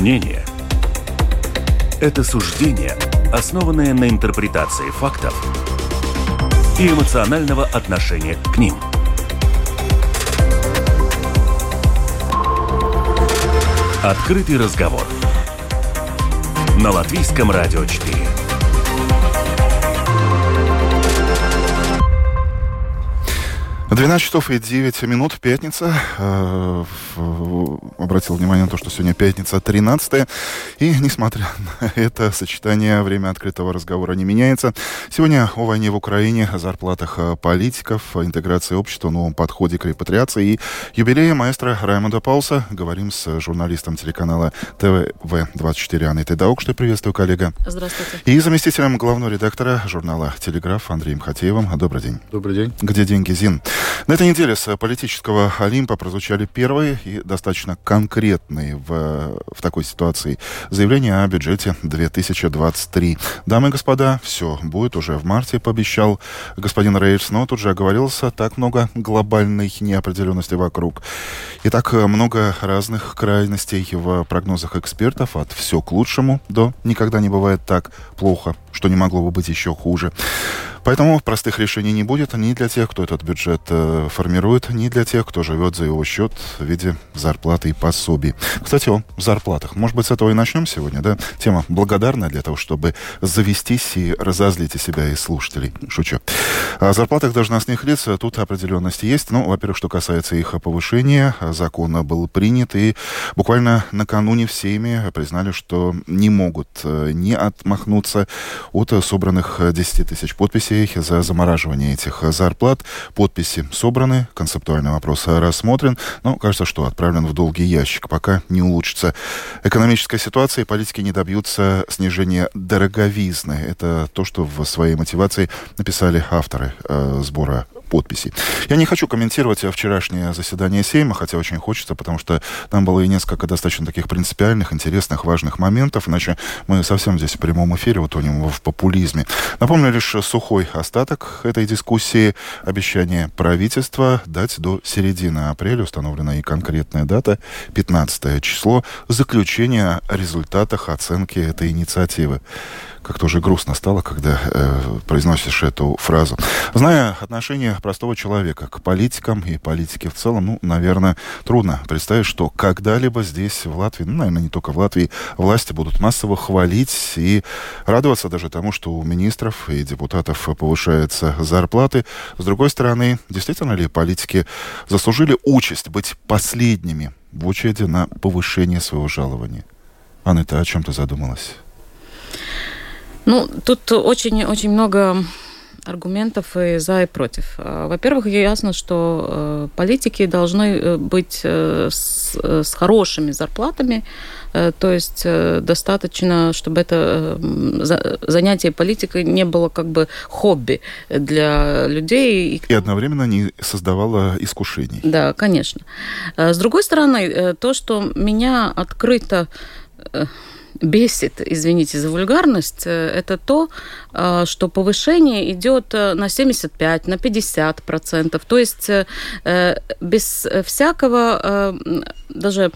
Мнение – это суждение, основанное на интерпретации фактов и эмоционального отношения к ним. Открытый разговор на Латвийском радио 4. 12 часов и 9 минут, пятница. Э, обратил внимание на то, что сегодня пятница 13 И, несмотря на это сочетание, время открытого разговора не меняется. Сегодня о войне в Украине, о зарплатах э, политиков, о интеграции общества, новом подходе к репатриации и юбилее маэстро Раймонда Пауса. Говорим с журналистом телеканала ТВ-24 Анной Тедаук, что приветствую, коллега. Здравствуйте. И заместителем главного редактора журнала «Телеграф» Андреем Хатеевым. Добрый день. Добрый день. Где деньги, Зин? На этой неделе с политического Олимпа прозвучали первые и достаточно конкретные в, в такой ситуации заявления о бюджете 2023. Дамы и господа, все будет уже в марте, пообещал господин Рейерс, но тут же оговорился, так много глобальной неопределенности вокруг. И так много разных крайностей в прогнозах экспертов, от все к лучшему до никогда не бывает так плохо, что не могло бы быть еще хуже. Поэтому простых решений не будет ни для тех, кто этот бюджет э, формирует, ни для тех, кто живет за его счет в виде зарплаты и пособий. Кстати, о зарплатах. Может быть, с этого и начнем сегодня, да? Тема благодарная для того, чтобы завестись и разозлить и себя, и слушателей. Шучу. Зарплатах должностных лиц тут определенность есть. Ну, во-первых, что касается их повышения, закон был принят, и буквально накануне всеми признали, что не могут э, не отмахнуться от собранных 10 тысяч подписей за замораживание этих зарплат. Подписи собраны, концептуальный вопрос рассмотрен, но кажется, что отправлен в долгий ящик. Пока не улучшится экономическая ситуация, и политики не добьются снижения дороговизны. Это то, что в своей мотивации написали авторы э, сбора подписей. Я не хочу комментировать вчерашнее заседание Сейма, хотя очень хочется, потому что там было и несколько достаточно таких принципиальных, интересных, важных моментов, иначе мы совсем здесь в прямом эфире утонем в популизме. Напомню лишь сухой остаток этой дискуссии. Обещание правительства дать до середины апреля, установлена и конкретная дата, 15 число, заключение о результатах оценки этой инициативы как-то уже грустно стало, когда э, произносишь эту фразу. Зная отношение простого человека к политикам и политике в целом, ну, наверное, трудно представить, что когда-либо здесь, в Латвии, ну, наверное, не только в Латвии, власти будут массово хвалить и радоваться даже тому, что у министров и депутатов повышаются зарплаты. С другой стороны, действительно ли политики заслужили участь быть последними в очереди на повышение своего жалования? Анна, ты о чем ты задумалась? Ну, тут очень-очень много аргументов и за, и против. А, во-первых, ясно, что э, политики должны э, быть э, с, с хорошими зарплатами, то есть достаточно, чтобы это занятие политикой не было как бы хобби для людей. И одновременно не создавало искушений. Да, конечно. С другой стороны, то, что меня открыто бесит, извините за вульгарность, э, это то, э, что повышение идет э, на 75, на 50 процентов. То есть без всякого даже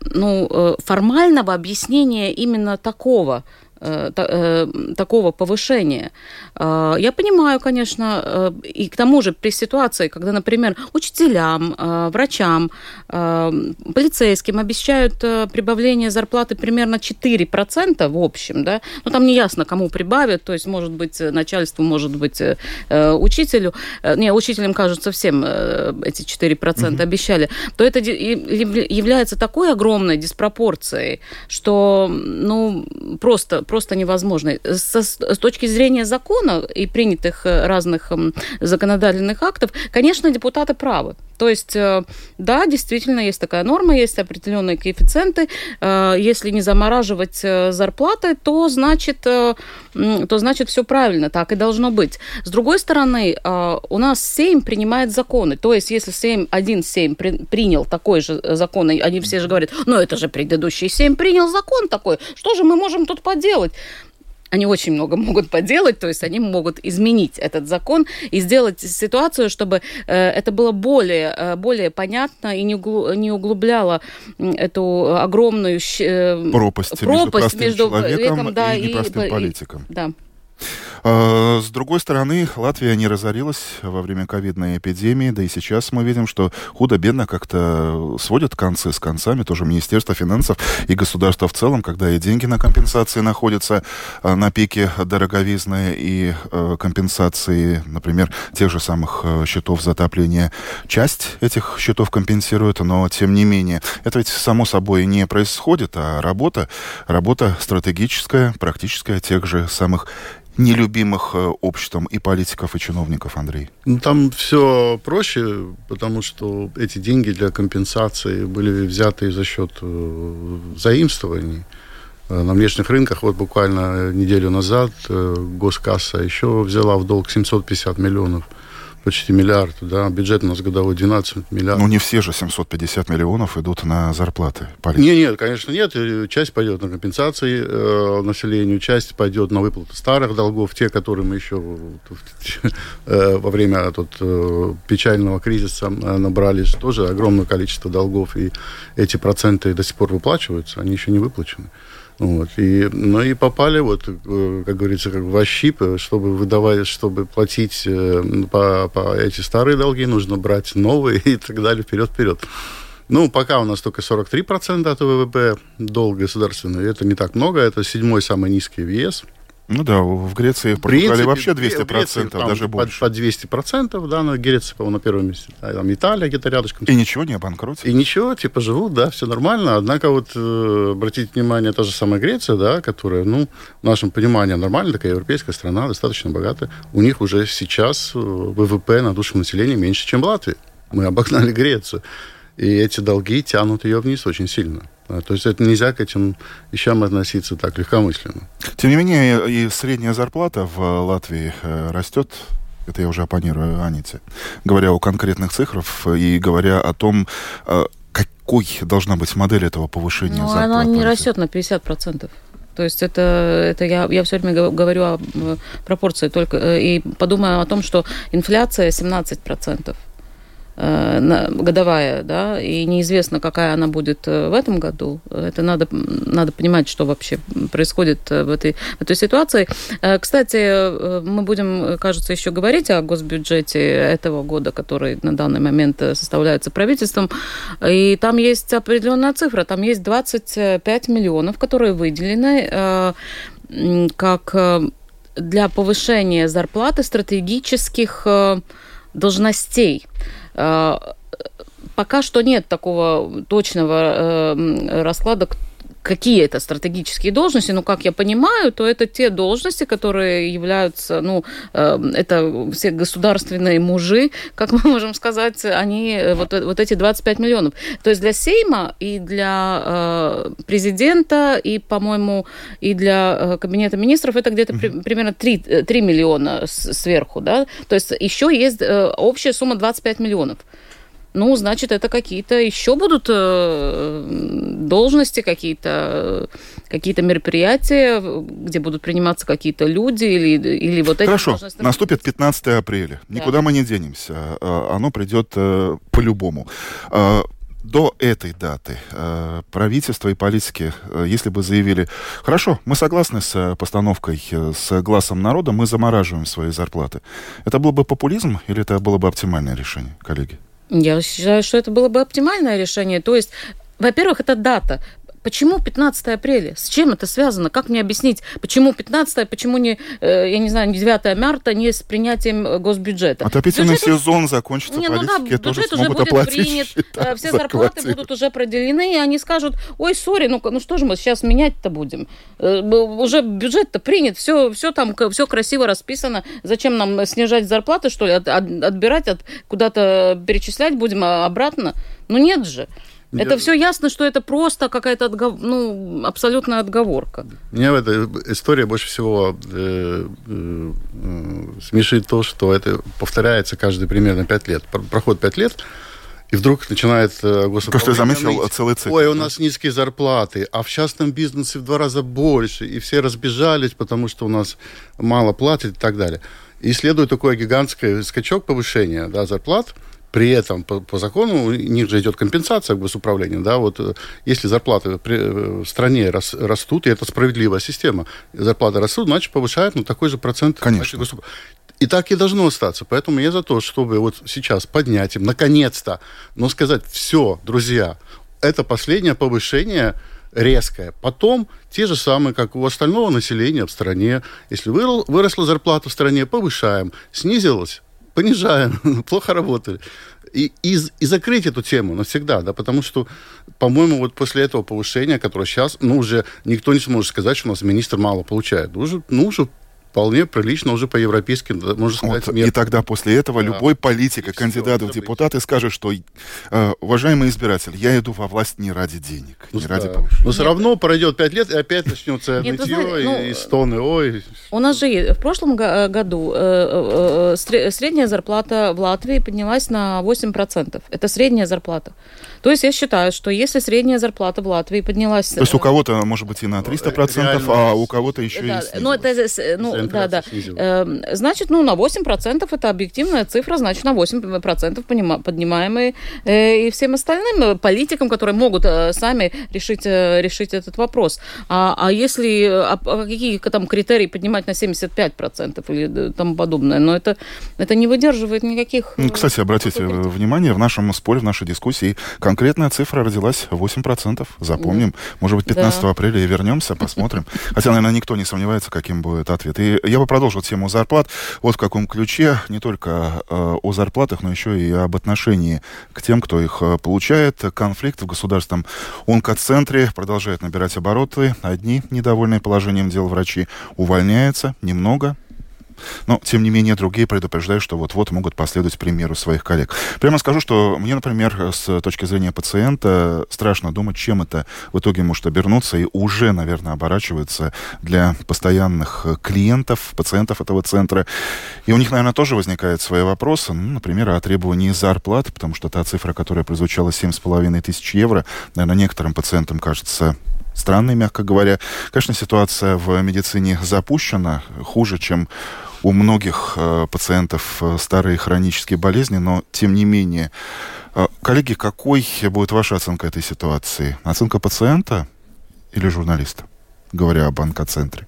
ну, формального объяснения именно такого такого повышения. Э, я понимаю, конечно, и к тому же при ситуации, когда, например, учителям, врачам, полицейским обещают прибавление зарплаты примерно 4% в общем, да, но там не ясно, кому прибавят, то есть, может быть, начальству, может быть, учителю, не, учителям, кажется, всем эти 4% mm-hmm. обещали, то это является такой огромной диспропорцией, что, ну, просто просто невозможно. Со, с точки зрения закона и принятых э, разных законодательных актов, конечно, депутаты правы. То есть, э, да, действительно, есть такая норма, есть определенные коэффициенты. Э, если не замораживать зарплаты, то значит, то значит все правильно, так и должно быть. С другой стороны, у нас Сейм принимает законы. То есть, если Сейм, один Сейм принял такой же закон, они все же говорят, ну это же предыдущий Сейм принял закон такой, что же мы можем тут поделать? Они очень много могут поделать, то есть они могут изменить этот закон и сделать ситуацию, чтобы это было более, более понятно и не углубляло эту огромную пропасть, пропасть между, между человеком да, и непростым и, политиком. Да. А, с другой стороны, Латвия не разорилась во время ковидной эпидемии, да и сейчас мы видим, что худо-бедно как-то сводят концы с концами, тоже Министерство финансов и государство в целом, когда и деньги на компенсации находятся а, на пике дороговизны и а, компенсации, например, тех же самых счетов затопления. Часть этих счетов компенсируют, но тем не менее, это ведь само собой не происходит, а работа, работа стратегическая, практическая тех же самых нелюбимых э, обществом и политиков, и чиновников, Андрей? Ну, там все проще, потому что эти деньги для компенсации были взяты за счет э, заимствований э, на внешних рынках. Вот буквально неделю назад госкасса еще взяла в долг 750 миллионов почти миллиард, да, бюджет у нас годовой 12 миллиардов. Ну, не все же 750 миллионов идут на зарплаты политиков. Нет, нет, конечно, нет. Часть пойдет на компенсации э, населению, часть пойдет на выплату старых долгов, те, которые мы еще э, во время тут, э, печального кризиса э, набрали тоже огромное количество долгов, и эти проценты до сих пор выплачиваются, они еще не выплачены. Вот. И, ну и попали, вот, э, как говорится, как в ощип, чтобы выдавать, чтобы платить э, по, по эти старые долги, нужно брать новые и так далее, вперед-вперед. Ну, пока у нас только 43% от ВВП долг государственный. Это не так много, это седьмой самый низкий в ЕС. Ну да, в Греции в Португалии вообще 200%, Греции, там, даже больше. По, по 200%, да, на Греция, по на первом месте. А там Италия где-то рядышком. И ничего, не обанкротится? И ничего, типа живут, да, все нормально. Однако вот э, обратите внимание, та же самая Греция, да, которая, ну, в нашем понимании нормальная, такая европейская страна, достаточно богатая. У них уже сейчас э, ВВП на душу населения меньше, чем в Латвии. Мы обогнали Грецию. И эти долги тянут ее вниз очень сильно. То есть это нельзя к этим вещам относиться так легкомысленно. Тем не менее, и средняя зарплата в Латвии э, растет. Это я уже оппонирую Аните. Говоря о конкретных цифрах и говоря о том, э, какой должна быть модель этого повышения ну, зарплаты. Она не растет на 50%. То есть это, это я, я все время говорю о пропорции только э, и подумаю о том, что инфляция 17%. Э, годовая, да, и неизвестно, какая она будет э, в этом году. Это надо, надо понимать, что вообще происходит э, в этой, в этой ситуации. Кстати, мы будем, кажется, еще говорить о госбюджете этого года, который на данный момент составляется правительством. И там есть определенная цифра. Там есть 25 миллионов, которые выделены как для повышения зарплаты стратегических должностей. Э, пока что нет такого точного э, расклада, какие это стратегические должности, но, как я понимаю, то это те должности, которые являются, ну, э, это все государственные мужи, как мы можем сказать, они, вот, вот эти 25 миллионов. То есть для Сейма и для президента, и, по-моему, и для кабинета министров это где-то при, примерно 3, 3 миллиона сверху, да, то есть еще есть общая сумма 25 миллионов ну, значит, это какие-то еще будут э, должности, какие-то какие мероприятия, где будут приниматься какие-то люди или, или вот эти Хорошо, наступит 15 апреля. Да. Никуда мы не денемся. А, оно придет э, по-любому а, до этой даты э, правительство и политики, если бы заявили, хорошо, мы согласны с постановкой с глазом народа, мы замораживаем свои зарплаты, это был бы популизм или это было бы оптимальное решение, коллеги? Я считаю, что это было бы оптимальное решение. То есть во-первых, это дата. Почему 15 апреля? С чем это связано? Как мне объяснить, почему 15, почему не, э, я не знаю, не 9 марта, не с принятием э, госбюджета? Отопительный бюджет... сезон закончится, не, ну да, тоже уже будет принят, счета э, все зарплаты квартиру. будут уже определены, и они скажут, ой, сори, ну, ну что же мы сейчас менять-то будем? Уже бюджет-то принят, все, все там, все красиво расписано, зачем нам снижать зарплаты, что ли, от, от, отбирать, от, куда-то перечислять будем а обратно? Ну нет же. Это Я... все ясно, что это просто какая-то отгов... ну, абсолютная отговорка. Меня в этой истории больше всего э, э, смешит то, что это повторяется каждые примерно пять лет. Проходит пять лет, И вдруг начинает э, Просто я заметил целый цикл. Ой, у нас низкие зарплаты, а в частном бизнесе в два раза больше, и все разбежались, потому что у нас мало платят и так далее. И следует такой гигантский скачок повышения да, зарплат, при этом по, по закону у них же идет компенсация госуправления, да, вот э, если зарплаты при, э, в стране рас, растут, и это справедливая система, зарплаты растут, значит повышают на такой же процент. Конечно. Значит, и так и должно остаться. Поэтому я за то, чтобы вот сейчас поднять им, наконец-то, но сказать, все, друзья, это последнее повышение резкое. Потом те же самые, как у остального населения в стране. Если выросла зарплата в стране, повышаем. Снизилась, понижаем. Плохо работали. И, и, и закрыть эту тему навсегда, да, потому что, по-моему, вот после этого повышения, которое сейчас, ну, уже никто не сможет сказать, что у нас министр мало получает. Уже, ну, уже вполне прилично уже по европейским, можно сказать, вот, И тогда после этого да. любой политик, кандидат в депутаты скажет, что, э, уважаемый избиратель, я иду во власть не ради денег, ну, не да. ради повышения. Но все равно пройдет пять лет, и опять начнется Нет, нытье знаете, ну, и стоны. Ой. У нас же в прошлом э, году э, э, средняя зарплата в Латвии поднялась на 8%. Это средняя зарплата. То есть я считаю, что если средняя зарплата в Латвии поднялась... То есть у кого-то, может быть, и на 300%, Реально. а у кого-то еще и ну, это, ну, да, да. Эм, значит, ну, на 8% это объективная цифра, значит, на 8% поднимаемые э, и всем остальным политикам, которые могут э, сами решить, э, решить этот вопрос. А, а если, а, а какие там критерии поднимать на 75% или тому подобное? Но это, это не выдерживает никаких... Кстати, обратите внимание, в нашем споре, в нашей дискуссии конкретная цифра родилась 8%. Запомним. Да. Может быть, 15 да. апреля и вернемся, посмотрим. Хотя, наверное, никто не сомневается, каким будет ответ. И я бы продолжил тему зарплат. Вот в каком ключе не только э, о зарплатах, но еще и об отношении к тем, кто их э, получает. Конфликт в государственном онкоцентре продолжает набирать обороты. Одни, недовольные положением дел врачи, увольняются немного, но, тем не менее, другие предупреждают, что вот-вот могут последовать примеру своих коллег. Прямо скажу, что мне, например, с точки зрения пациента страшно думать, чем это в итоге может обернуться, и уже, наверное, оборачивается для постоянных клиентов, пациентов этого центра. И у них, наверное, тоже возникают свои вопросы, ну, например, о требовании зарплат, потому что та цифра, которая прозвучала 7,5 тысяч евро, наверное, некоторым пациентам кажется странной, мягко говоря. Конечно, ситуация в медицине запущена хуже, чем у многих э, пациентов э, старые хронические болезни, но тем не менее. Э, коллеги, какой будет ваша оценка этой ситуации? Оценка пациента или журналиста, говоря об онкоцентре?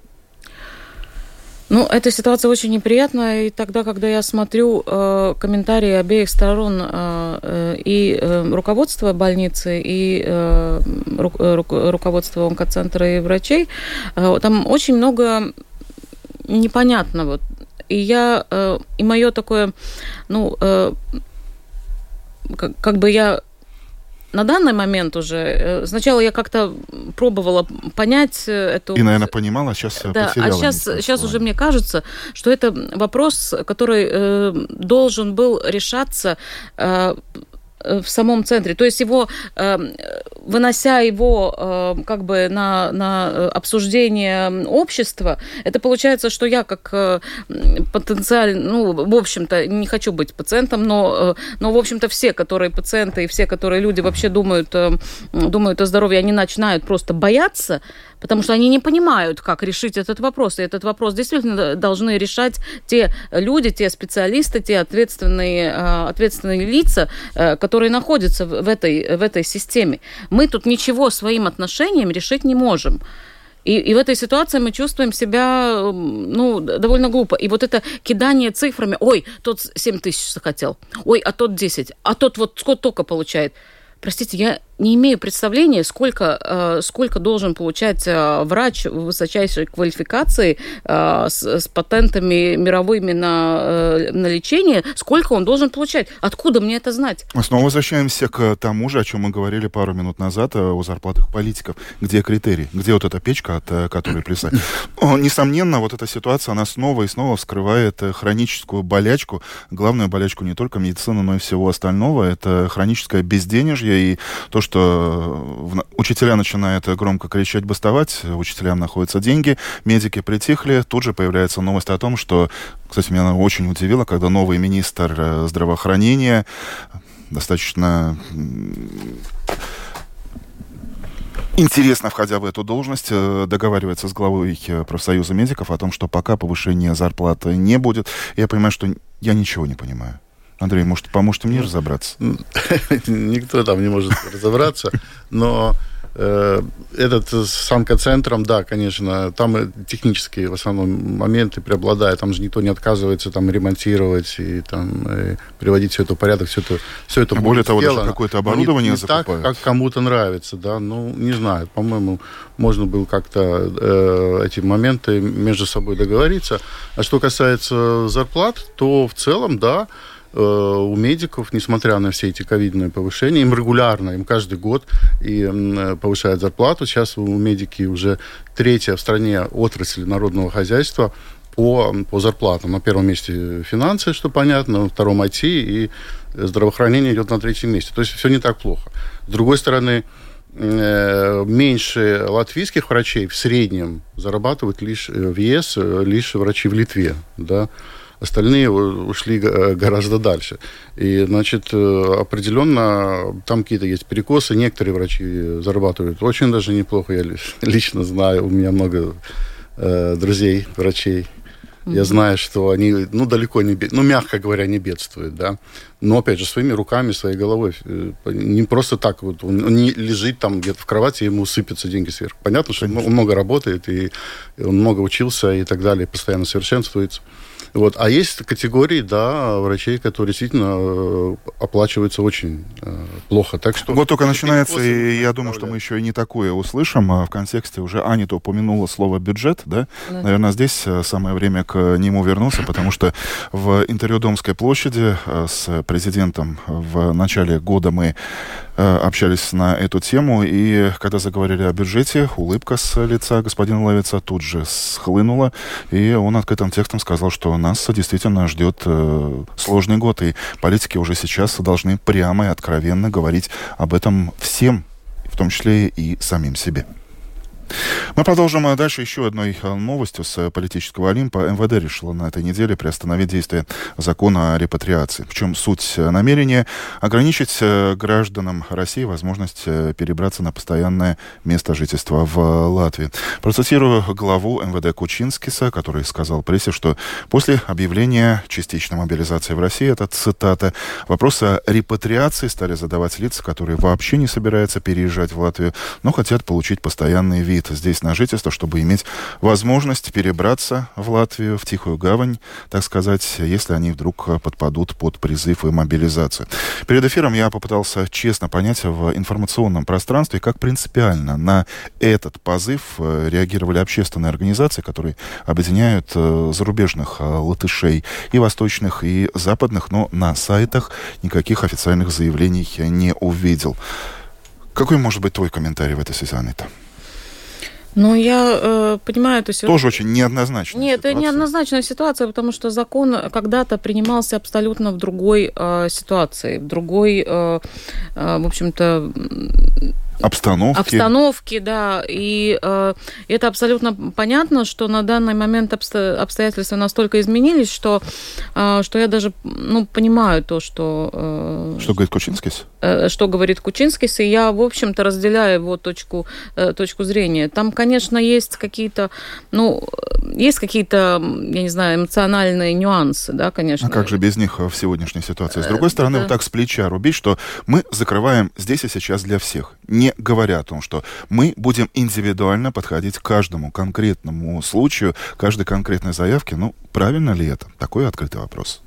Ну, эта ситуация очень неприятная, и тогда, когда я смотрю э, комментарии обеих сторон, э, э и э, руководства больницы, и э, ру, ру, руководства онкоцентра и врачей, э, там очень много непонятного. И я, э, и мое такое, ну, э, как, как бы я на данный момент уже, э, сначала я как-то пробовала понять эту... И, наверное, понимала, а сейчас да, А сейчас, сейчас уже мне кажется, что это вопрос, который э, должен был решаться э, Э, в самом центре. То есть его, эм, вынося его э, как бы на, на обсуждение общества, это получается, что я как э, потенциально, ну, в общем-то, не хочу быть пациентом, но, но в общем-то, все, которые пациенты и все, которые люди вообще думают, думают о здоровье, они начинают просто бояться, потому что они не понимают, как решить этот вопрос. И этот вопрос действительно должны решать те люди, те специалисты, те ответственные, э, ответственные лица, э, которые находятся в этой, в этой системе. Мы тут ничего своим отношением решить не можем. И, и в этой ситуации мы чувствуем себя ну, довольно глупо. И вот это кидание цифрами, ой, тот 7 тысяч захотел, ой, а тот 10, а тот вот сколько только получает. Простите, я не имею представления, сколько, э, сколько должен получать э, врач высочайшей квалификации э, с, с патентами мировыми на, на лечение, сколько он должен получать. Откуда мне это знать? Мы снова возвращаемся к тому же, о чем мы говорили пару минут назад, о зарплатах политиков. Где критерии? Где вот эта печка, от которой плясать? Несомненно, вот эта ситуация, она снова и снова вскрывает хроническую болячку, главную болячку не только медицины, но и всего остального. Это хроническое безденежье и то, что э, учителя начинают громко кричать, бастовать, учителям находятся деньги, медики притихли, тут же появляется новость о том, что, кстати, меня очень удивило, когда новый министр э, здравоохранения достаточно интересно, входя в эту должность, э, договаривается с главой э, профсоюза медиков о том, что пока повышения зарплаты не будет. Я понимаю, что я ничего не понимаю. Андрей, может, поможете мне разобраться? Никто там не может разобраться, но Э, этот с онкоцентром, да, конечно, там технические в основном моменты преобладают. Там же никто не отказывается там ремонтировать и там и приводить все это в порядок, все это, все это Более того, сделано. даже какое-то оборудование не, не так, как кому-то нравится, да, ну, не знаю, по-моему, можно было как-то э, эти моменты между собой договориться. А что касается зарплат, то в целом, да, Э, у медиков, несмотря на все эти ковидные повышения, им регулярно, им каждый год и повышают зарплату. Сейчас у медики уже третья в стране отрасль народного хозяйства по, по зарплатам. На первом месте финансы, что понятно, на втором IT, и здравоохранение идет на третьем месте. То есть все не так плохо. С другой стороны, э, меньше латвийских врачей в среднем зарабатывают лишь э, в ЕС, лишь врачи в Литве. Да? Остальные ушли э, гораздо дальше. И, значит, э, определенно там какие-то есть перекосы. Некоторые врачи зарабатывают очень даже неплохо. Я лично знаю, у меня много э, друзей, врачей. Я знаю, что они, ну, далеко не, ну, мягко говоря, не бедствуют, да. Но, опять же, своими руками, своей головой. Э, не просто так вот. Он не лежит там где-то в кровати, ему сыпятся деньги сверху. Понятно, что он много работает, и он много учился и так далее, постоянно совершенствуется. Вот. А есть категории, да, врачей, которые действительно э, оплачиваются очень э, плохо. Так что вот только начинается, и я думаю, что мы еще и не такое услышим. А в контексте уже Анита упомянула слово бюджет, да? да. Наверное, здесь э, самое время к нему вернуться, потому что в интервью Домской площади с президентом в начале года мы общались на эту тему, и когда заговорили о бюджете, улыбка с лица господина Ловица тут же схлынула, и он открытым текстом сказал, что нас действительно ждет э, сложный год, и политики уже сейчас должны прямо и откровенно говорить об этом всем, в том числе и самим себе. Мы продолжим а, дальше еще одной а, новостью с э, политического Олимпа. МВД решила на этой неделе приостановить действие закона о репатриации. В чем суть э, намерения? Ограничить э, гражданам России возможность перебраться на постоянное место жительства в Латвии. Процитирую главу МВД Кучинскиса, который сказал прессе, что после объявления частичной мобилизации в России, это цитата, вопросы о репатриации стали задавать лица, которые вообще не собираются переезжать в Латвию, но хотят получить постоянный вид вид здесь на жительство, чтобы иметь возможность перебраться в Латвию, в Тихую Гавань, так сказать, если они вдруг подпадут под призыв и мобилизацию. Перед эфиром я попытался честно понять в информационном пространстве, как принципиально на этот позыв э, реагировали общественные организации, которые объединяют э, зарубежных э, латышей и восточных, и западных, но на сайтах никаких официальных заявлений не увидел. Какой может быть твой комментарий в этой связи, Анита? Ну, я э, понимаю эту ситуацию. Тоже очень неоднозначная Нет, ситуация. это неоднозначная ситуация, потому что закон когда-то принимался абсолютно в другой э, ситуации, в другой, э, э, в общем-то, обстановки. Обстановки, да. И э, это абсолютно понятно, что на данный момент обсто... обстоятельства настолько изменились, что, э, что я даже ну, понимаю то, что... Э, что говорит Кучинскис? Э, что говорит Кучинскис, и я, в общем-то, разделяю его точку, э, точку зрения. Там, конечно, есть какие-то, ну, есть какие-то, я не знаю, эмоциональные нюансы, да, конечно. А как же без них в сегодняшней ситуации? С другой стороны, да. вот так с плеча рубить, что мы закрываем здесь и сейчас для всех. Не не говоря о том, что мы будем индивидуально подходить к каждому конкретному случаю, каждой конкретной заявке. Ну, правильно ли это? Такой открытый вопрос.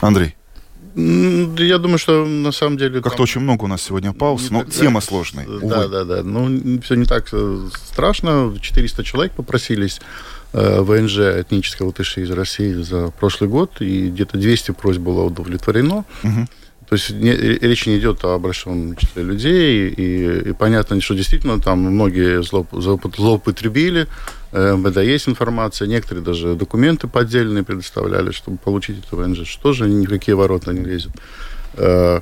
Андрей. Я думаю, что на самом деле... Как-то там... очень много у нас сегодня пауз, но да, тема сложная. Увы. Да, да, да. Ну, все не так э, страшно. 400 человек попросились э, ВНЖ этнической латыши из России за прошлый год, и где-то 200 просьб было удовлетворено. Угу. То есть не, речь не идет о большом числе людей, и, и понятно, что действительно там многие злоупотребили, э, МВД есть информация, некоторые даже документы поддельные предоставляли, чтобы получить эту ВНЖ, что тоже никакие ворота не лезет. Э,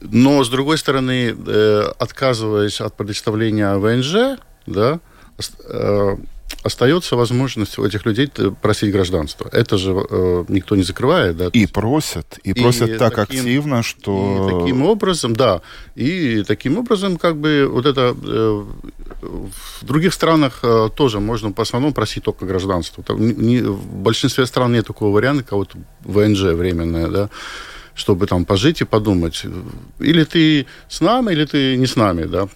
но, с другой стороны, э, отказываясь от предоставления ВНЖ, да, остается возможность у этих людей просить гражданство. Это же э, никто не закрывает, да. И просят, и, и просят так таким, активно, что... И таким образом, да, и таким образом, как бы, вот это э, в других странах э, тоже можно по основному просить только гражданство. Там, не, в большинстве стран нет такого варианта, как вот ВНЖ временное, да чтобы там пожить и подумать, или ты с нами, или ты не с нами, да.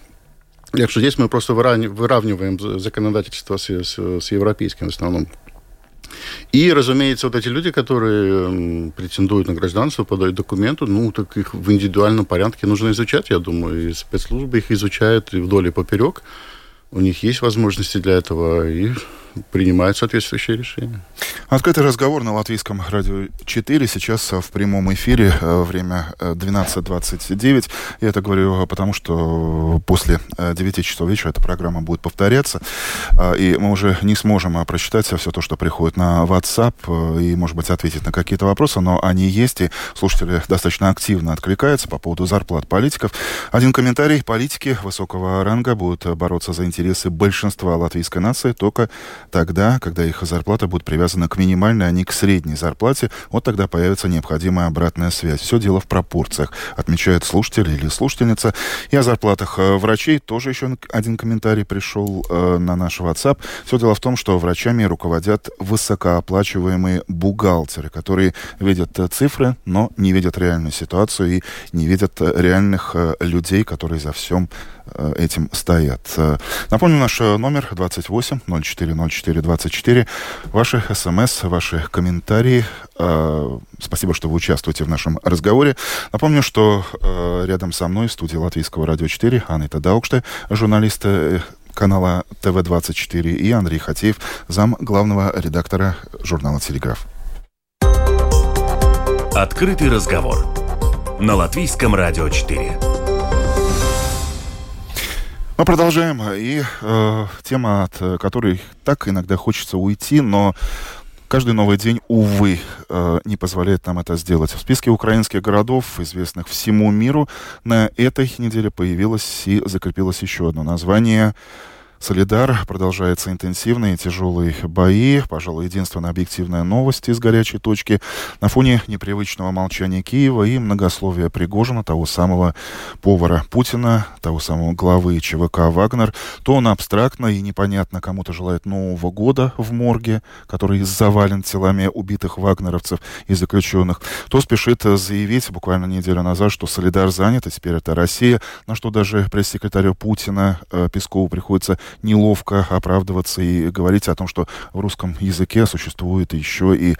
Так что здесь мы просто выравниваем законодательство с, с, с европейским в основном. И, разумеется, вот эти люди, которые претендуют на гражданство, подают документы, ну, так их в индивидуальном порядке нужно изучать, я думаю. И спецслужбы их изучают и вдоль и поперек. У них есть возможности для этого, и принимают соответствующие решения. Открытый разговор на Латвийском радио 4. Сейчас в прямом эфире э, время 12.29. Э, Я это говорю потому, что после 9 часов вечера эта программа будет повторяться. И мы уже не сможем прочитать все то, что приходит на WhatsApp э, и, может быть, ответить на какие-то вопросы, но они есть, и слушатели достаточно активно откликаются по поводу зарплат политиков. Один комментарий. Политики высокого ранга будут бороться за интересы большинства латвийской нации только тогда, когда их зарплата будет привязана к минимальной, а не к средней зарплате, вот тогда появится необходимая обратная связь. Все дело в пропорциях, отмечает слушатель или слушательница. И о зарплатах э, врачей тоже еще один комментарий пришел э, на наш WhatsApp. Все дело в том, что врачами руководят высокооплачиваемые бухгалтеры, которые видят э, цифры, но не видят реальную ситуацию и не видят реальных людей, которые за всем этим стоят. Напомню, наш номер 28 04 04 24. Ваши смс, ваши комментарии. Спасибо, что вы участвуете в нашем разговоре. Напомню, что рядом со мной в студии Латвийского радио 4 Анна Даукште, журналист канала ТВ-24, и Андрей Хатеев, зам главного редактора журнала «Телеграф». Открытый разговор на Латвийском радио 4. Мы продолжаем. И э, тема, от которой так иногда хочется уйти, но каждый новый день, увы, э, не позволяет нам это сделать. В списке украинских городов, известных всему миру, на этой неделе появилось и закрепилось еще одно название Солидар. Продолжаются интенсивные тяжелые бои. Пожалуй, единственная объективная новость из горячей точки. На фоне непривычного молчания Киева и многословия Пригожина, того самого повара Путина, того самого главы ЧВК «Вагнер», то он абстрактно и непонятно кому-то желает Нового года в морге, который завален телами убитых вагнеровцев и заключенных, то спешит заявить буквально неделю назад, что Солидар занят, и теперь это Россия, на что даже пресс-секретарю Путина э, Пескову приходится неловко оправдываться и говорить о том, что в русском языке существует еще и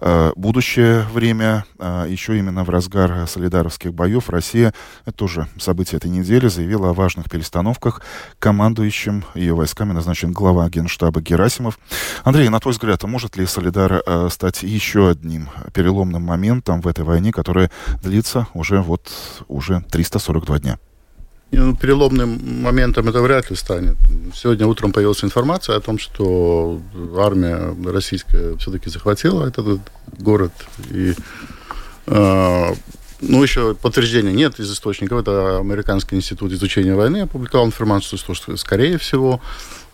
э, будущее время, э, еще именно в разгар солидаровских боев Россия, это тоже событие этой недели, заявила о важных перестановках. Командующим ее войсками назначен глава генштаба Герасимов. Андрей, на твой взгляд, может ли Солидар э, стать еще одним переломным моментом в этой войне, которая длится уже вот уже 342 дня? Ну, переломным моментом это вряд ли станет. Сегодня утром появилась информация о том, что армия российская все-таки захватила этот город. И, э, ну, еще подтверждения нет из источников. Это Американский институт изучения войны опубликовал информацию, что, скорее всего,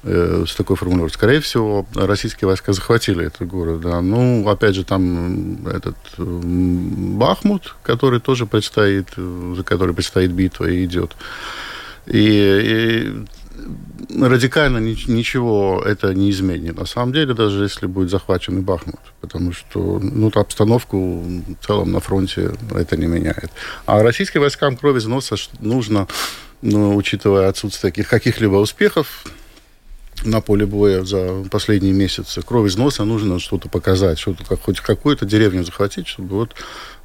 с такой формулировкой. Скорее всего, российские войска захватили этот город. Да. Ну, опять же, там этот Бахмут, который тоже предстоит, за который предстоит битва и идет. И, и радикально ничего это не изменит. На самом деле, даже если будет захвачен и Бахмут, потому что ну, обстановку в целом на фронте это не меняет. А российским войскам крови износа нужно, ну, учитывая отсутствие каких-либо успехов, на поле боя за последние месяцы. Кровь из носа нужно что-то показать, что-то, как, хоть какую-то деревню захватить, чтобы вот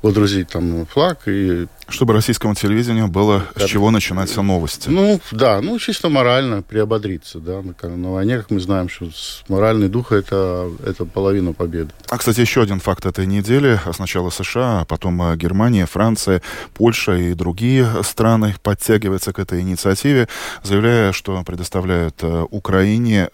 водрузить там флаг и чтобы российскому телевидению было да. с чего начинать все новости. Ну, да, ну, чисто морально приободриться, да. На, на войне, как мы знаем, что моральный дух это, – это половина победы. А, кстати, еще один факт этой недели. Сначала США, а потом э, Германия, Франция, Польша и другие страны подтягиваются к этой инициативе, заявляя, что предоставляют э, Украине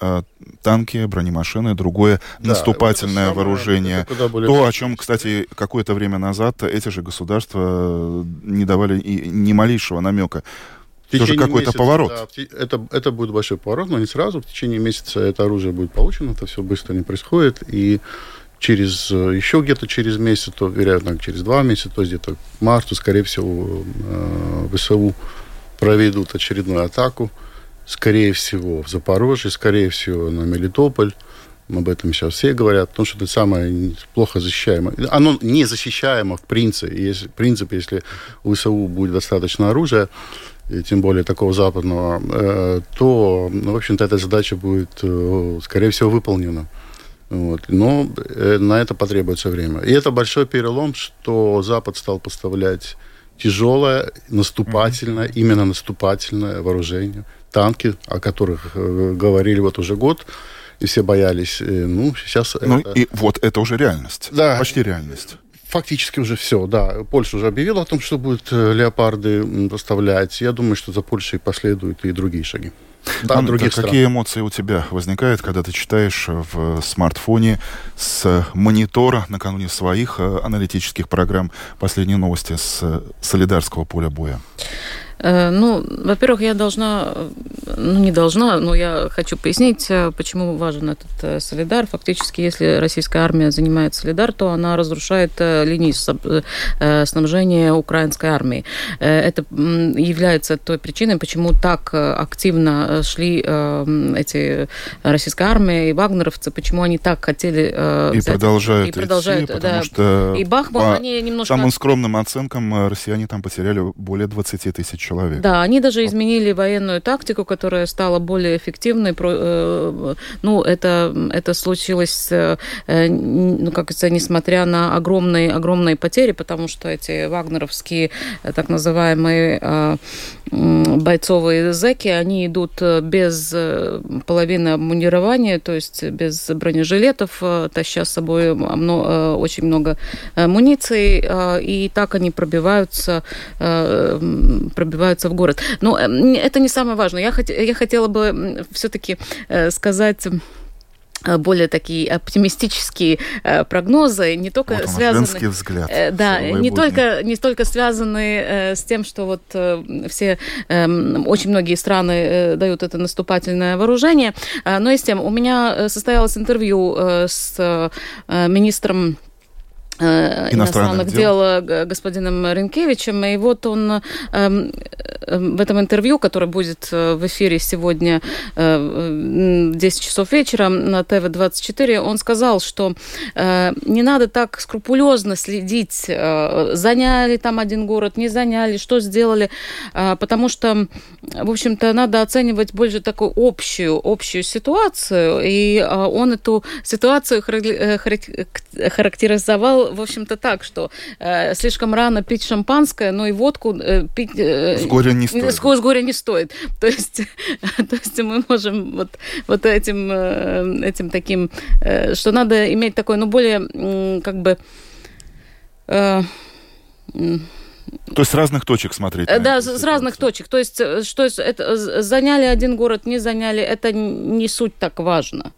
танки, бронемашины, другое да, наступательное вот вооружение. То, о чем, кстати, какое-то время назад эти же государства не давали и ни малейшего намека. Тоже какой-то месяца, поворот. Да, это, это будет большой поворот, но не сразу. В течение месяца это оружие будет получено, это все быстро не происходит. И через э, еще где-то через месяц, то, вероятно, через два месяца, то есть где-то к марту, скорее всего, э, ВСУ проведут очередную атаку. Скорее всего, в Запорожье, скорее всего, на Мелитополь. Об этом сейчас все говорят, потому что это самое плохо защищаемое. Оно не защищаемо в принципе. Если, в принципе, если у ВСУ будет достаточно оружия, и тем более такого западного, э, то, ну, в общем-то, эта задача будет, э, скорее всего, выполнена. Вот. Но э, на это потребуется время. И это большой перелом, что Запад стал поставлять тяжелое, наступательное, mm-hmm. именно наступательное вооружение. Танки, о которых говорили вот уже год, и все боялись. Ну, сейчас Ну, это... и вот это уже реальность. Да. Почти реальность фактически уже все, да. Польша уже объявила о том, что будут э, леопарды поставлять. Я думаю, что за Польшей последуют и другие шаги. Да, Анна, других стран. какие эмоции у тебя возникают, когда ты читаешь в смартфоне с монитора накануне своих э, аналитических программ последние новости с солидарского поля боя? Э, ну, во-первых, я должна, ну не должна, но я хочу пояснить, э, почему важен этот э, солидар. Фактически, если российская армия занимает солидар, то она разрушает линии снабжения украинской армии. Это является той причиной, почему так активно шли эти российская армия и вагнеровцы, почему они так хотели и взять, продолжают, и продолжают идти, потому да. что и Бахмут, по они немножко... самым скромным оценкам россияне там потеряли более 20 тысяч человек человек. Да, они даже изменили военную тактику, которая стала более эффективной. Э, ну, это, это случилось, э, ну, как это, несмотря на огромные, огромные потери, потому что эти вагнеровские, э, так называемые бойцовые зэки, они идут без половины обмундирования, то есть без бронежилетов, таща с собой очень много муниции, и так они пробиваются, пробиваются врываются в город. Но э, это не самое важное. Я, хот... я хотела бы все-таки э, сказать э, более такие оптимистические прогнозы, не только вот связаны... взгляд. Да, не только, не столько связаны э, с тем, что вот все, очень многие страны дают это наступательное вооружение, э, но и с тем, у меня состоялось интервью с министром Э, иностранных, дел, дел господином Ренкевичем. И вот он эм, в этом интервью, которое будет э, в эфире сегодня э, в 10 часов вечера на ТВ-24, он сказал, что не надо так скрупулезно следить, заняли там один город, не заняли, что сделали, потому что, в общем-то, надо оценивать больше такую общую, общую ситуацию, и он эту ситуацию характеризовал в общем-то, так, что э, слишком рано пить шампанское, но и водку э, пить... Э, с горя не стоит. С, с горя не стоит. То есть, то есть мы можем вот, вот этим, э, этим таким, э, что надо иметь такое, ну, более, э, как бы... Э, то есть с разных точек смотреть. Да, с ситуацию. разных точек. То есть, э, что это, заняли один город, не заняли, это не суть так важно.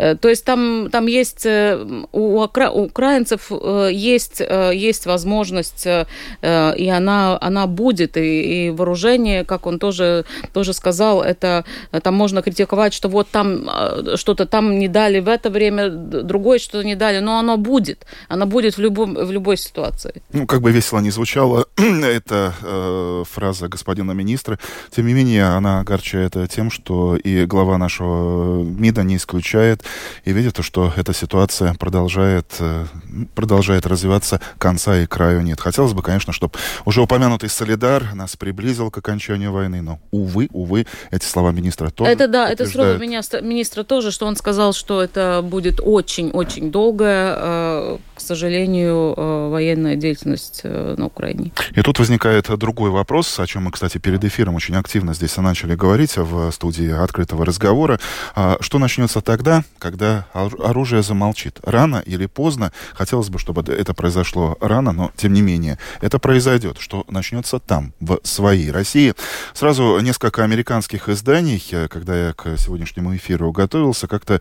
Э, то есть там, там есть э, у, укра... украинцев э, есть, есть возможность, и она, она будет, и, и вооружение, как он тоже, тоже сказал, это там можно критиковать, что вот там что-то там не дали в это время, другое что-то не дали, но оно будет, оно будет в, любом, в любой ситуации. Ну, как бы весело не звучало, эта э, фраза господина министра, тем не менее, она огорчает тем, что и глава нашего МИДа не исключает и видит, что эта ситуация продолжает, э, продолжает развиваться, конца и краю нет. Хотелось бы, конечно, чтобы уже упомянутый Солидар нас приблизил к окончанию войны, но, увы, увы, эти слова министра тоже Это да, это слова министра тоже, что он сказал, что это будет очень-очень долгое, э, к сожалению, э, военная деятельность на Украине. И тут возникает другой вопрос, о чем мы, кстати, перед эфиром очень активно здесь начали говорить в студии открытого разговора. А что начнется тогда, когда оружие замолчит. Рано или поздно, хотелось бы, чтобы это произошло рано, но тем не менее, это произойдет, что начнется там, в своей России. Сразу несколько американских изданий, э, когда я к сегодняшнему эфиру готовился, как-то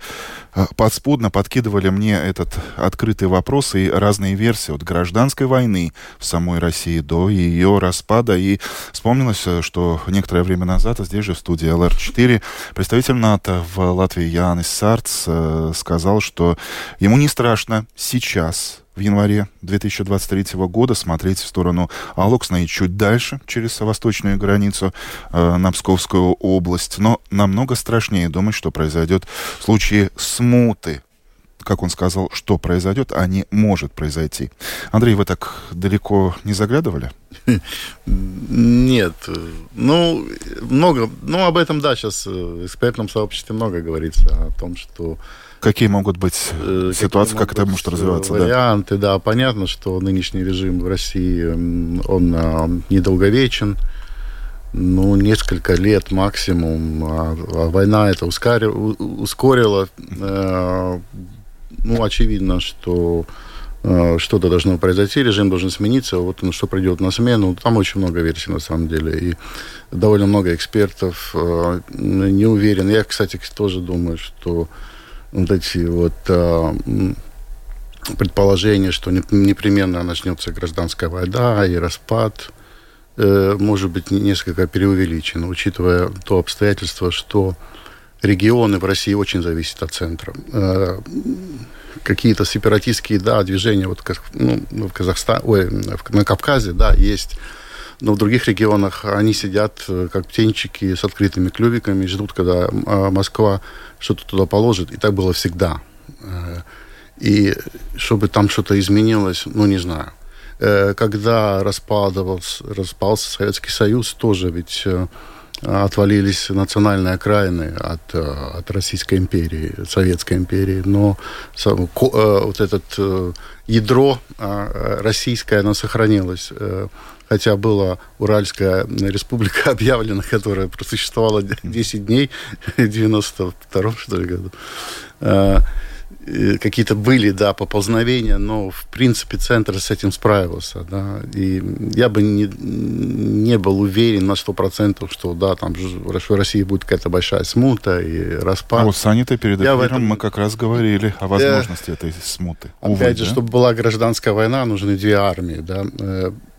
э, подспудно подкидывали мне этот открытый вопрос и разные версии от гражданской войны в самой России до ее распада. И вспомнилось, э, что некоторое время назад здесь же в студии ЛР-4 представитель НАТО в Латвии Янис Сарц сказал, что ему не страшно сейчас в январе 2023 года смотреть в сторону Алоксна и чуть дальше, через восточную границу э, на Псковскую область. Но намного страшнее думать, что произойдет в случае смуты как он сказал, что произойдет, а не может произойти. Андрей, вы так далеко не заглядывали? Нет. Ну, много, ну, об этом, да, сейчас в экспертном сообществе много говорится, о том, что Какие могут быть э, ситуации, как это может развиваться? Варианты, да. да. Понятно, что нынешний режим в России, он а, недолговечен. Ну, несколько лет максимум. А, а война это ускорила. ускорила. Э, ну, очевидно, что э, что-то должно произойти, режим должен смениться, вот ну, что придет на смену. Там очень много версий на самом деле, и довольно много экспертов э, не уверен. Я, кстати, тоже думаю, что вот эти вот э, предположения, что непременно начнется гражданская война и распад, может быть несколько преувеличено, учитывая то обстоятельство, что регионы в России очень зависят от центра. Э, какие-то сепаратистские, да, движения вот, ну, в Казахстане, ой, на Кавказе, да, есть. Но в других регионах они сидят э, как птенчики с открытыми клювиками, ждут, когда э, Москва что-то туда положит. И так было всегда. И чтобы там что-то изменилось, ну, не знаю. Когда распался Советский Союз, тоже ведь отвалились национальные окраины от, э, от Российской империи, Советской империи, но э, вот этот э, ядро российское, оно сохранилось. Хотя была Уральская республика объявлена, которая просуществовала 10 дней в 92 что ли, году какие-то были, да, поползновения, но, в принципе, центр с этим справился, да, и я бы не, не был уверен на сто процентов, что, да, там в России будет какая-то большая смута и распад. А вот с Анитой перед эфиром этом... мы как раз говорили о возможности э... этой смуты. Опять Увы, же, да? чтобы была гражданская война, нужны две армии, да.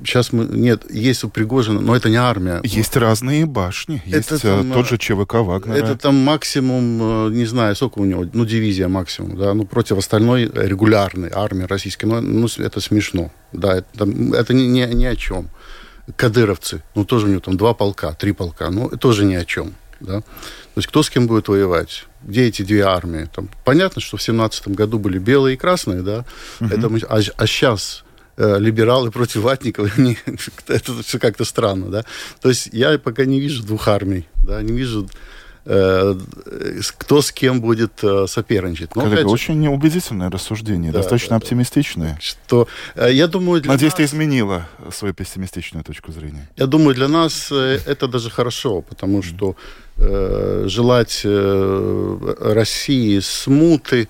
Сейчас мы, нет, есть у Пригожина, но это не армия. Есть разные башни, есть это, там, тот же ЧВК Вагнера. Это там максимум, э, не знаю, сколько у него, ну, дивизия максимум, да, ну, против остальной регулярной армии российской. Ну, ну это смешно. Да, это, это ни, ни, ни о чем. Кадыровцы, ну, тоже у него там два полка, три полка, ну, тоже ни о чем. Да? То есть кто с кем будет воевать? Где эти две армии? Там, понятно, что в семнадцатом году были белые и красные, да? Угу. Это мы, а, а сейчас э, либералы против ватников, это все как-то странно, да? То есть я пока не вижу двух армий, да, не вижу Э, кто с кем будет э, соперничать. Но, Это очень неубедительное рассуждение, да, достаточно да, оптимистичное. Что, э, я думаю, для Надеюсь, нас... ты изменила свою пессимистичную точку зрения. Я думаю, для нас это даже хорошо, потому что э, желать э, России смуты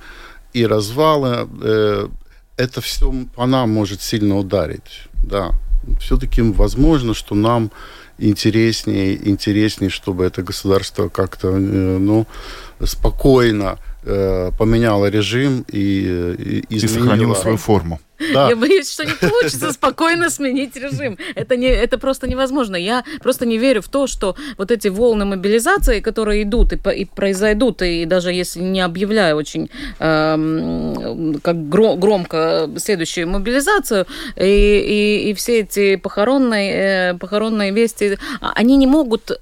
и развала, э, это все по нам может сильно ударить. Да. Все-таки возможно, что нам интереснее, интереснее, чтобы это государство как-то, э, ну, спокойно э, поменяло режим и, и, и сохранило свою форму. Да. Я боюсь, что не получится спокойно сменить режим. Это, не, это просто невозможно. Я просто не верю в то, что вот эти волны мобилизации, которые идут и, и произойдут, и даже если не объявляю очень э, как громко следующую мобилизацию, и, и, и все эти похоронные, э, похоронные вести, а, они не могут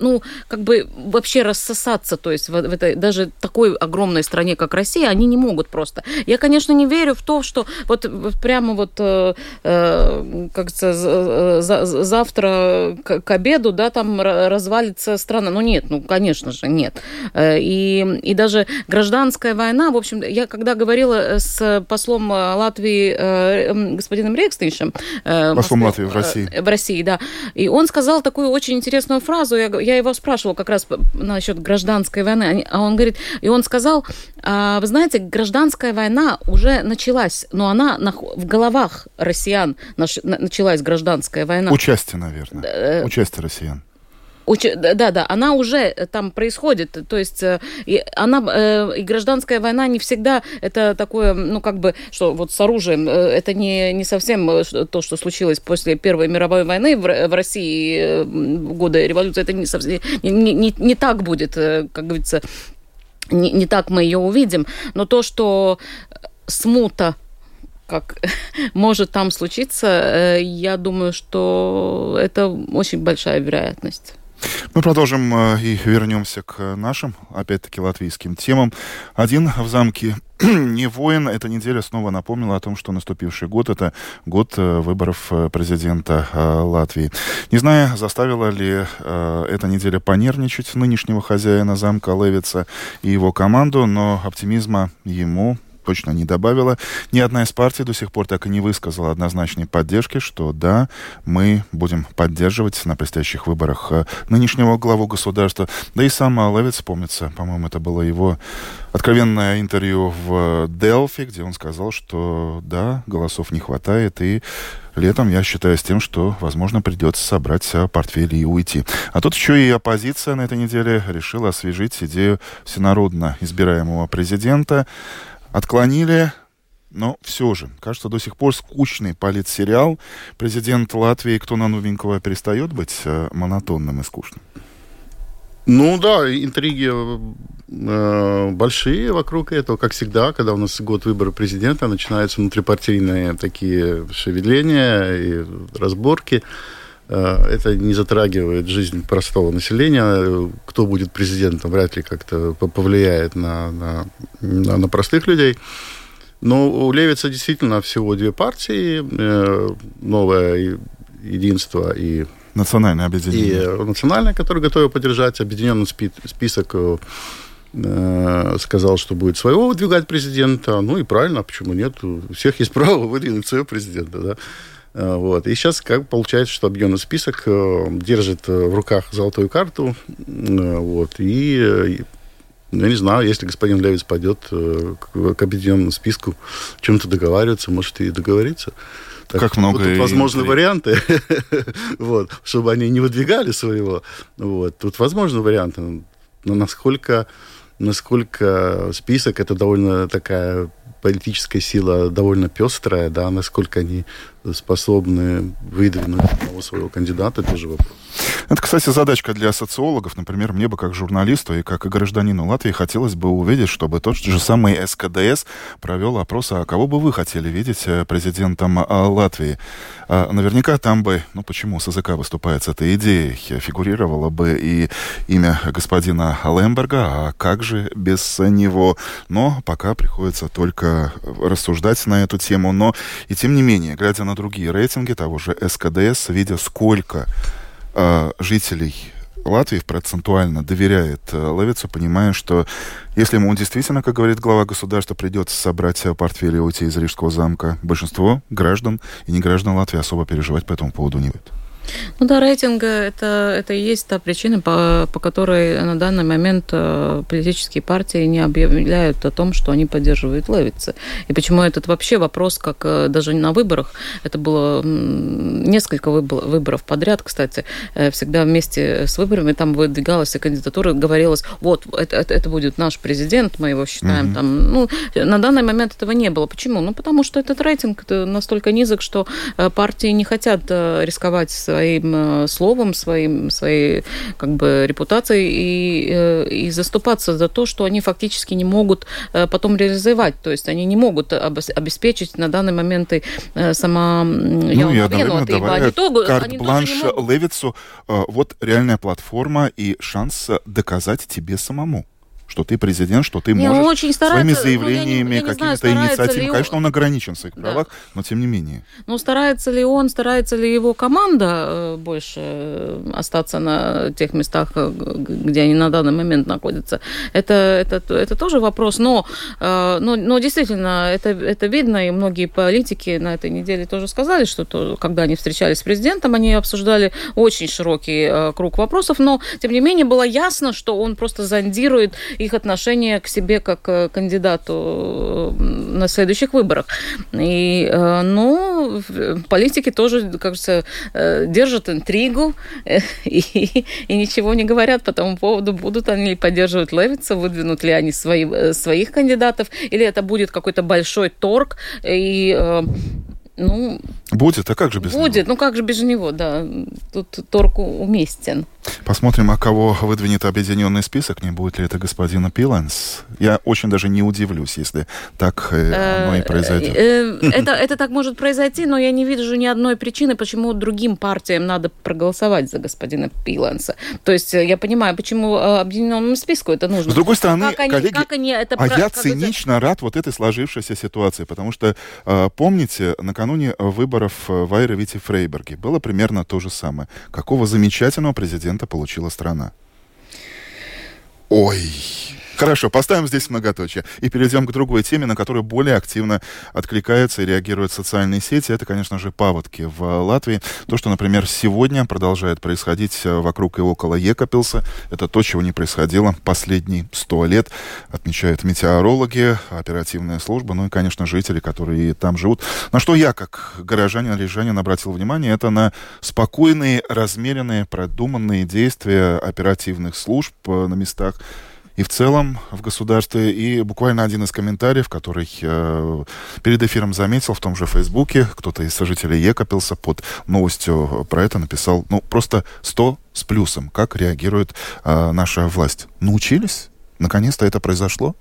ну, как бы вообще рассосаться, то есть в, в этой даже такой огромной стране, как Россия, они не могут просто. Я, конечно, не верю в то, что вот, вот прямо вот, э, э, как за, за, завтра к, к обеду, да, там развалится страна. Ну, нет, ну, конечно же, нет. Э, и, и даже гражданская война, в общем, я когда говорила с послом Латвии э, господином Рекстейшем... Послом Латвии в России. В России, да. И он сказал такую очень интересную фразу, я, я его спрашивала как раз насчет гражданской войны, а он говорит, и он сказал, а, вы знаете, гражданская война уже началась, но она в головах россиян началась гражданская война. Участие, наверное. Э, Участие россиян. Да, да, она уже там происходит. То есть э, она э, и гражданская война не всегда это такое, ну как бы, что вот с оружием э, это не не совсем то, что случилось после Первой мировой войны в России в годы революции. Это не совсем не, не, не так будет, как говорится, не, не так мы ее увидим. Но то, что смута как может там случиться, я думаю, что это очень большая вероятность. Мы продолжим э, и вернемся к нашим, опять-таки, латвийским темам. Один в замке не воин. Эта неделя снова напомнила о том, что наступивший год — это год э, выборов э, президента Латвии. Не знаю, заставила ли эта неделя понервничать нынешнего хозяина замка Левица и его команду, но оптимизма ему точно не добавила. Ни одна из партий до сих пор так и не высказала однозначной поддержки, что да, мы будем поддерживать на предстоящих выборах э, нынешнего главу государства. Да и сам Левиц, помнится, по-моему, это было его откровенное интервью в Делфи, где он сказал, что да, голосов не хватает, и летом я считаю с тем, что, возможно, придется собрать э, портфель и уйти. А тут еще и оппозиция на этой неделе решила освежить идею всенародно избираемого президента отклонили, но все же, кажется, до сих пор скучный политсериал. Президент Латвии, кто на новенького, перестает быть э, монотонным и скучным? Ну да, интриги э, большие вокруг этого, как всегда, когда у нас год выбора президента, начинаются внутрипартийные такие шевеления и разборки. Это не затрагивает жизнь простого населения. Кто будет президентом, вряд ли как-то повлияет на, на, на простых людей. Но у Левица действительно всего две партии. Э, новое единство и Национальное объединение. И национальное, которое готово поддержать. Объединенный список э, сказал, что будет своего выдвигать президента. Ну и правильно, почему нет? У всех есть право выдвинуть своего президента. Да? Э, вот. И сейчас как получается, что объемный список э, держит э, в руках золотую карту. Вот. И я не знаю, если господин Левиц пойдет к, объединенному списку чем-то договариваться, может и договориться. Так, как много. Тут возможны варианты, вот, чтобы они не выдвигали своего. Вот. Тут возможны варианты. Но насколько, насколько список это довольно такая политическая сила довольно пестрая, да, насколько они способны выдвинуть одного своего кандидата, тоже вопрос. Это, кстати, задачка для социологов. Например, мне бы как журналисту и как и гражданину Латвии хотелось бы увидеть, чтобы тот же самый СКДС провел опрос, а кого бы вы хотели видеть э, президентом э, Латвии. А, наверняка там бы, ну почему с языка выступает с этой идеей, фигурировало бы и имя господина Лемберга, а как же без него? Но пока приходится только рассуждать на эту тему. Но и тем не менее, глядя на другие рейтинги того же СКДС, видя сколько э, жителей Латвии процентуально доверяет э, Левицу, понимая, что если ему действительно, как говорит глава государства, придется собрать портфель и уйти из Рижского замка, большинство граждан и не граждан Латвии особо переживать по этому поводу не будет. Ну да, рейтинг это, это и есть та причина, по, по которой на данный момент э, политические партии не объявляют о том, что они поддерживают Левица. И почему этот вообще вопрос, как э, даже на выборах, это было несколько выборов подряд, кстати, э, всегда вместе с выборами там выдвигалась кандидатура, говорилось, вот, это, это, это будет наш президент, мы его считаем mm-hmm. там. Ну, на данный момент этого не было. Почему? Ну, потому что этот рейтинг настолько низок, что партии не хотят рисковать с своим э, словом, своим, своей как бы репутацией и, э, и заступаться за то, что они фактически не могут э, потом реализовать. То есть они не могут обеспечить на данный момент и сама ну, и одновременно итогу, карт-бланш Левицу, вот реальная платформа и шанс доказать тебе самому. Что ты президент, что ты не, можешь очень своими заявлениями, ну, какими-то инициативами. Конечно, он ограничен в своих да. правах, но тем не менее. Ну, старается ли он, старается ли его команда э, больше э, остаться на тех местах, э, где они на данный момент находятся? Это, это, это тоже вопрос. Но, но, но действительно, это, это видно, и многие политики на этой неделе тоже сказали, что то, когда они встречались с президентом, они обсуждали очень широкий круг вопросов, но, тем не менее, было ясно, что он просто зондирует их отношение к себе как к кандидату э, на следующих выборах. И, э, ну, политики тоже, кажется, э, держат интригу и, и ничего не говорят по тому поводу, будут они поддерживать Левица, выдвинут ли они свои, своих кандидатов, или это будет какой-то большой торг, и ну, будет, а как же без будет, него? Будет, ну как же без него, да. Тут торг уместен. Посмотрим, а кого выдвинет объединенный список, не будет ли это господина Пиланс. Я очень даже не удивлюсь, если так э, оно и произойдет. Э, это, это так может произойти, но я не вижу ни одной причины, почему другим партиям надо проголосовать за господина Пиланса. То есть э, я понимаю, почему объединенному списку это нужно. С другой стороны, как они, коллеги, как они это а про, я цинично это... рад вот этой сложившейся ситуации, потому что, помните, накануне выборов в Айре-Вите Фрейберге было примерно то же самое. Какого замечательного президента президента получила страна. Ой, Хорошо, поставим здесь многоточие. И перейдем к другой теме, на которую более активно откликаются и реагируют социальные сети. Это, конечно же, паводки в Латвии. То, что, например, сегодня продолжает происходить э, вокруг и около Екапилса, это то, чего не происходило последние сто лет, отмечают метеорологи, оперативная служба, ну и, конечно, жители, которые там живут. На что я, как горожанин, рижанин, обратил внимание, это на спокойные, размеренные, продуманные действия оперативных служб э, на местах и в целом в государстве. И буквально один из комментариев, который э, перед эфиром заметил в том же Фейсбуке, кто-то из сожителей Екопился под новостью про это написал, ну, просто 100 с плюсом, как реагирует э, наша власть. Научились? Наконец-то это произошло?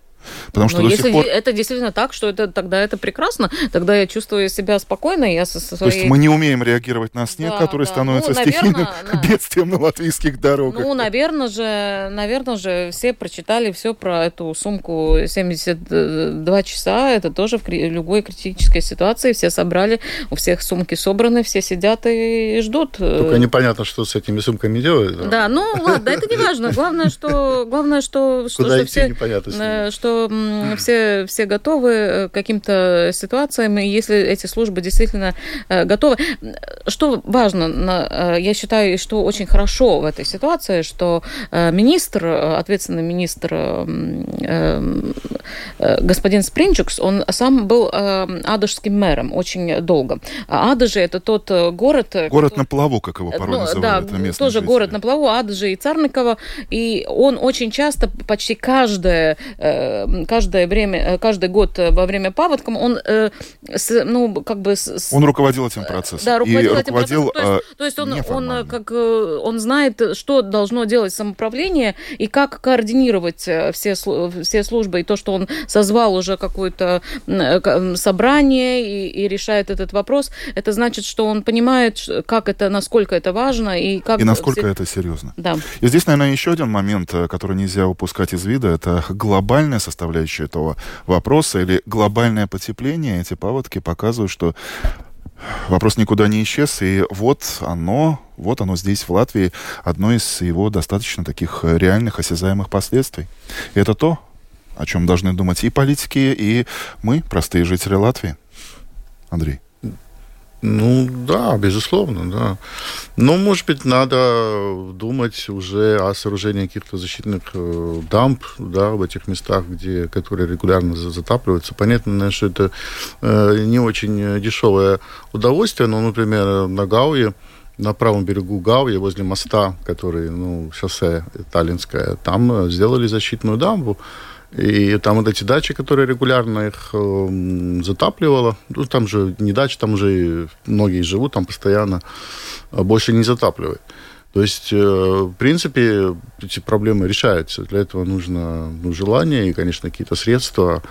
Потому что Но до если сих пор... это действительно так, что это, тогда это прекрасно, тогда я чувствую себя спокойно, я со своей... То есть мы не умеем реагировать на снег, да, который да. становится ну, наверное, стихийным да. бедствием на латвийских дорогах. Ну, наверное же, наверное же, все прочитали все про эту сумку 72 часа, это тоже в любой критической ситуации, все собрали, у всех сумки собраны, все сидят и ждут. Только непонятно, что с этими сумками делают. Да, да ну ладно, это не важно, главное, что, главное, что, что, что все, непонятно что все, все готовы э, к каким-то ситуациям, и если эти службы действительно э, готовы. Что важно, э, я считаю, что очень хорошо в этой ситуации, что министр, ответственный министр господин Спринчукс, он сам был адыжским мэром очень долго. А Адыжи это тот город... Город который, на плаву, как его порой ну, называют. Да, тоже жители. город на плаву, Адыжи и Царникова, и он очень часто, почти каждое каждое время, э, каждый год э, во время паводка он, э, ну, как бы... Он руководил этим процессом. Да, руководил и этим руководил, процессом. То есть, то есть он, он, как, он знает, что должно делать самоуправление и как координировать все, все службы. И то, что он созвал уже какое-то собрание и, и решает этот вопрос, это значит, что он понимает, как это, насколько это важно и как... И насколько все... это серьезно. Да. И здесь, наверное, еще один момент, который нельзя упускать из вида, это глобальная составляющая этого вопроса или глобальное потепление, эти паводки показывают, что вопрос никуда не исчез, и вот оно, вот оно здесь, в Латвии, одно из его достаточно таких реальных, осязаемых последствий. И это то, о чем должны думать и политики, и мы, простые жители Латвии. Андрей. Ну да, безусловно, да. Но, может быть, надо думать уже о сооружении каких-то защитных э, дамб, да, в этих местах, где, которые регулярно затапливаются. Понятно, что это э, не очень дешевое удовольствие, но, например, на Гауе, на правом берегу Гауи, возле моста, который, ну, шоссе Таллинское, там сделали защитную дамбу, и там вот эти дачи, которые регулярно их э, затапливало, ну, там же не дачи, там уже многие живут, там постоянно э, больше не затапливает. То есть, э, в принципе, эти проблемы решаются. Для этого нужно ну, желание и, конечно, какие-то средства.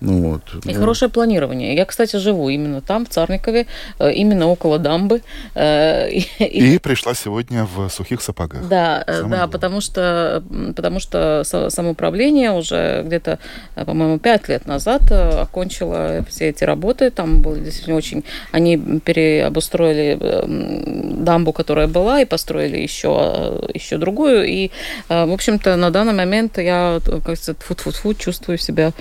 Ну, вот. И ну. хорошее планирование. Я, кстати, живу именно там, в Царникове, э, именно около дамбы. Э, и, и пришла сегодня в сухих сапогах. Да, э, Самое да, потому что, потому что самоуправление уже где-то, по-моему, пять лет назад окончило все эти работы. Там были действительно очень... Они переобустроили дамбу, которая была, и построили еще, еще другую. И, в общем-то, на данный момент я, как сказать, фу-фу-фу, чувствую себя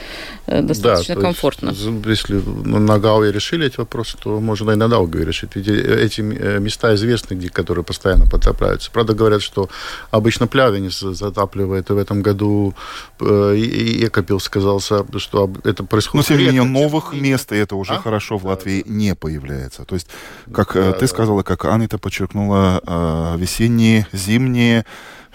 достаточно достаточно да, комфортно. Есть, если на Гауе решили эти вопросы, то можно и на Даугаве решить. Ведь эти э, места известны, где, которые постоянно потопляются. Правда, говорят, что обычно Плявенец затапливает, и в этом году э, и Экопил сказался, что это происходит... Но, тем не менее, новых мест, и это уже а? хорошо, в Латвии да. не появляется. То есть, как э, да, ты да. сказала, как Анита подчеркнула, весенние, зимние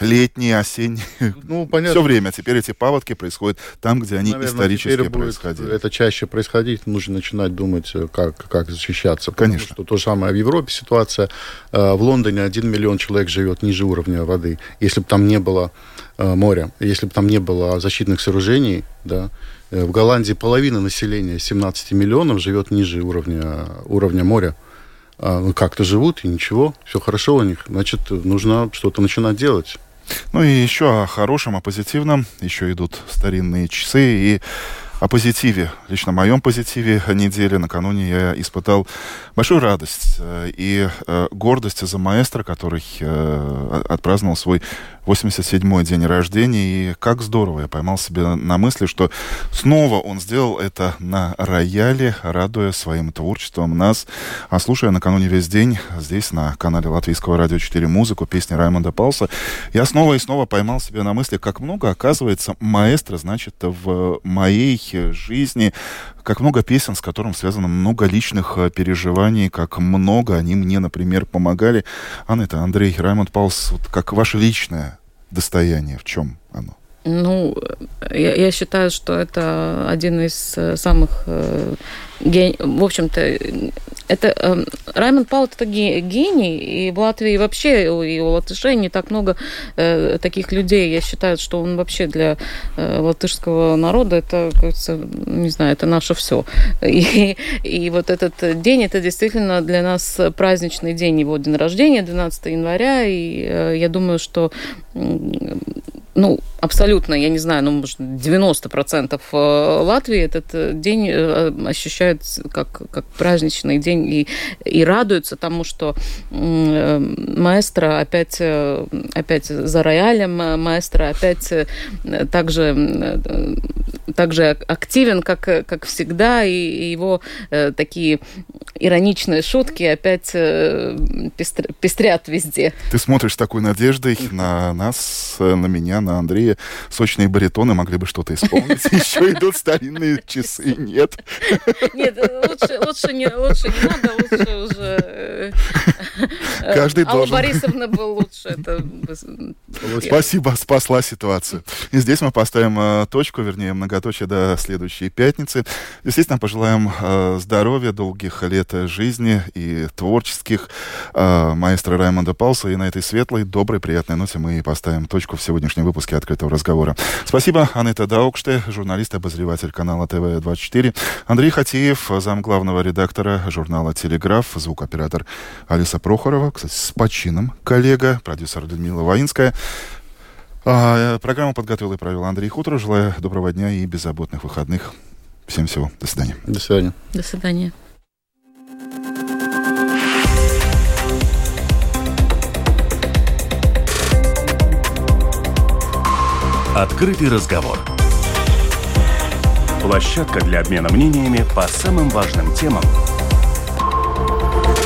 летние, осенние. Ну, понятно. Все время. Теперь эти паводки происходят там, где они Наверное, исторически происходили. Это чаще происходить, нужно начинать думать, э, как, как защищаться. Конечно. Что то же самое в Европе ситуация. Э, в Лондоне один миллион человек живет ниже уровня воды. Если бы там не было э, моря, если бы там не было защитных сооружений, да, в Голландии половина населения, 17 миллионов, живет ниже уровня, уровня моря. А, ну, как-то живут, и ничего, все хорошо у них. Значит, нужно что-то начинать делать. Ну и еще о хорошем, о позитивном. Еще идут старинные часы и о позитиве, лично моем позитиве недели. Накануне я испытал большую радость э, и э, гордость за маэстро, который э, отпраздновал свой 87-й день рождения. И как здорово я поймал себя на мысли, что снова он сделал это на рояле, радуя своим творчеством нас. А слушая накануне весь день здесь на канале Латвийского радио 4 музыку, песни Раймонда Пауса, я снова и снова поймал себя на мысли, как много, оказывается, маэстро значит в моей жизни, как много песен, с которым связано много личных э, переживаний, как много они мне, например, помогали. Анна, это Андрей Раймонд Паулс, вот как ваше личное достояние, в чем оно? Ну, я, я считаю, что это один из э, самых э, ген... в общем-то, это э, Раймонд Паул это гений, и в Латвии вообще, и у латышей не так много э, таких людей. Я считаю, что он вообще для э, латышского народа, это, кажется, не знаю, это наше все. И, и вот этот день, это действительно для нас праздничный день, его день рождения, 12 января, и э, я думаю, что ну, абсолютно, я не знаю, ну, может, 90% э, Латвии этот э, день э, ощущают как, как праздничный день и, и радуются тому, что маэстро опять, опять за роялем, маэстро опять также, также активен, как, как всегда, и его такие ироничные шутки опять пестрят везде. Ты смотришь с такой надеждой на нас, на меня, на Андрея. Сочные баритоны могли бы что-то исполнить. Еще идут старинные часы. Нет. Нет, лучше, не, лучше не надо, лучше уже... Э, Каждый Алла должен. Борисовна был лучше. Это... Спасибо, спасла ситуацию. И здесь мы поставим э, точку, вернее, многоточие до следующей пятницы. Естественно, пожелаем э, здоровья, долгих лет жизни и творческих маэстро Раймонда Пауса. И на этой светлой, доброй, приятной ноте мы поставим точку в сегодняшнем выпуске «Открытого разговора». Спасибо, Анетта Даукште, журналист и обозреватель канала ТВ-24. Андрей Хатеев, зам главного редактора журнала «Телеграф», звукоператор Алиса Прохорова, кстати, с почином коллега, продюсер Людмила Воинская. А, программу подготовил и провел Андрей Хутро. Желаю доброго дня и беззаботных выходных. Всем всего. До свидания. До свидания. До свидания. Открытый разговор. Площадка для обмена мнениями по самым важным темам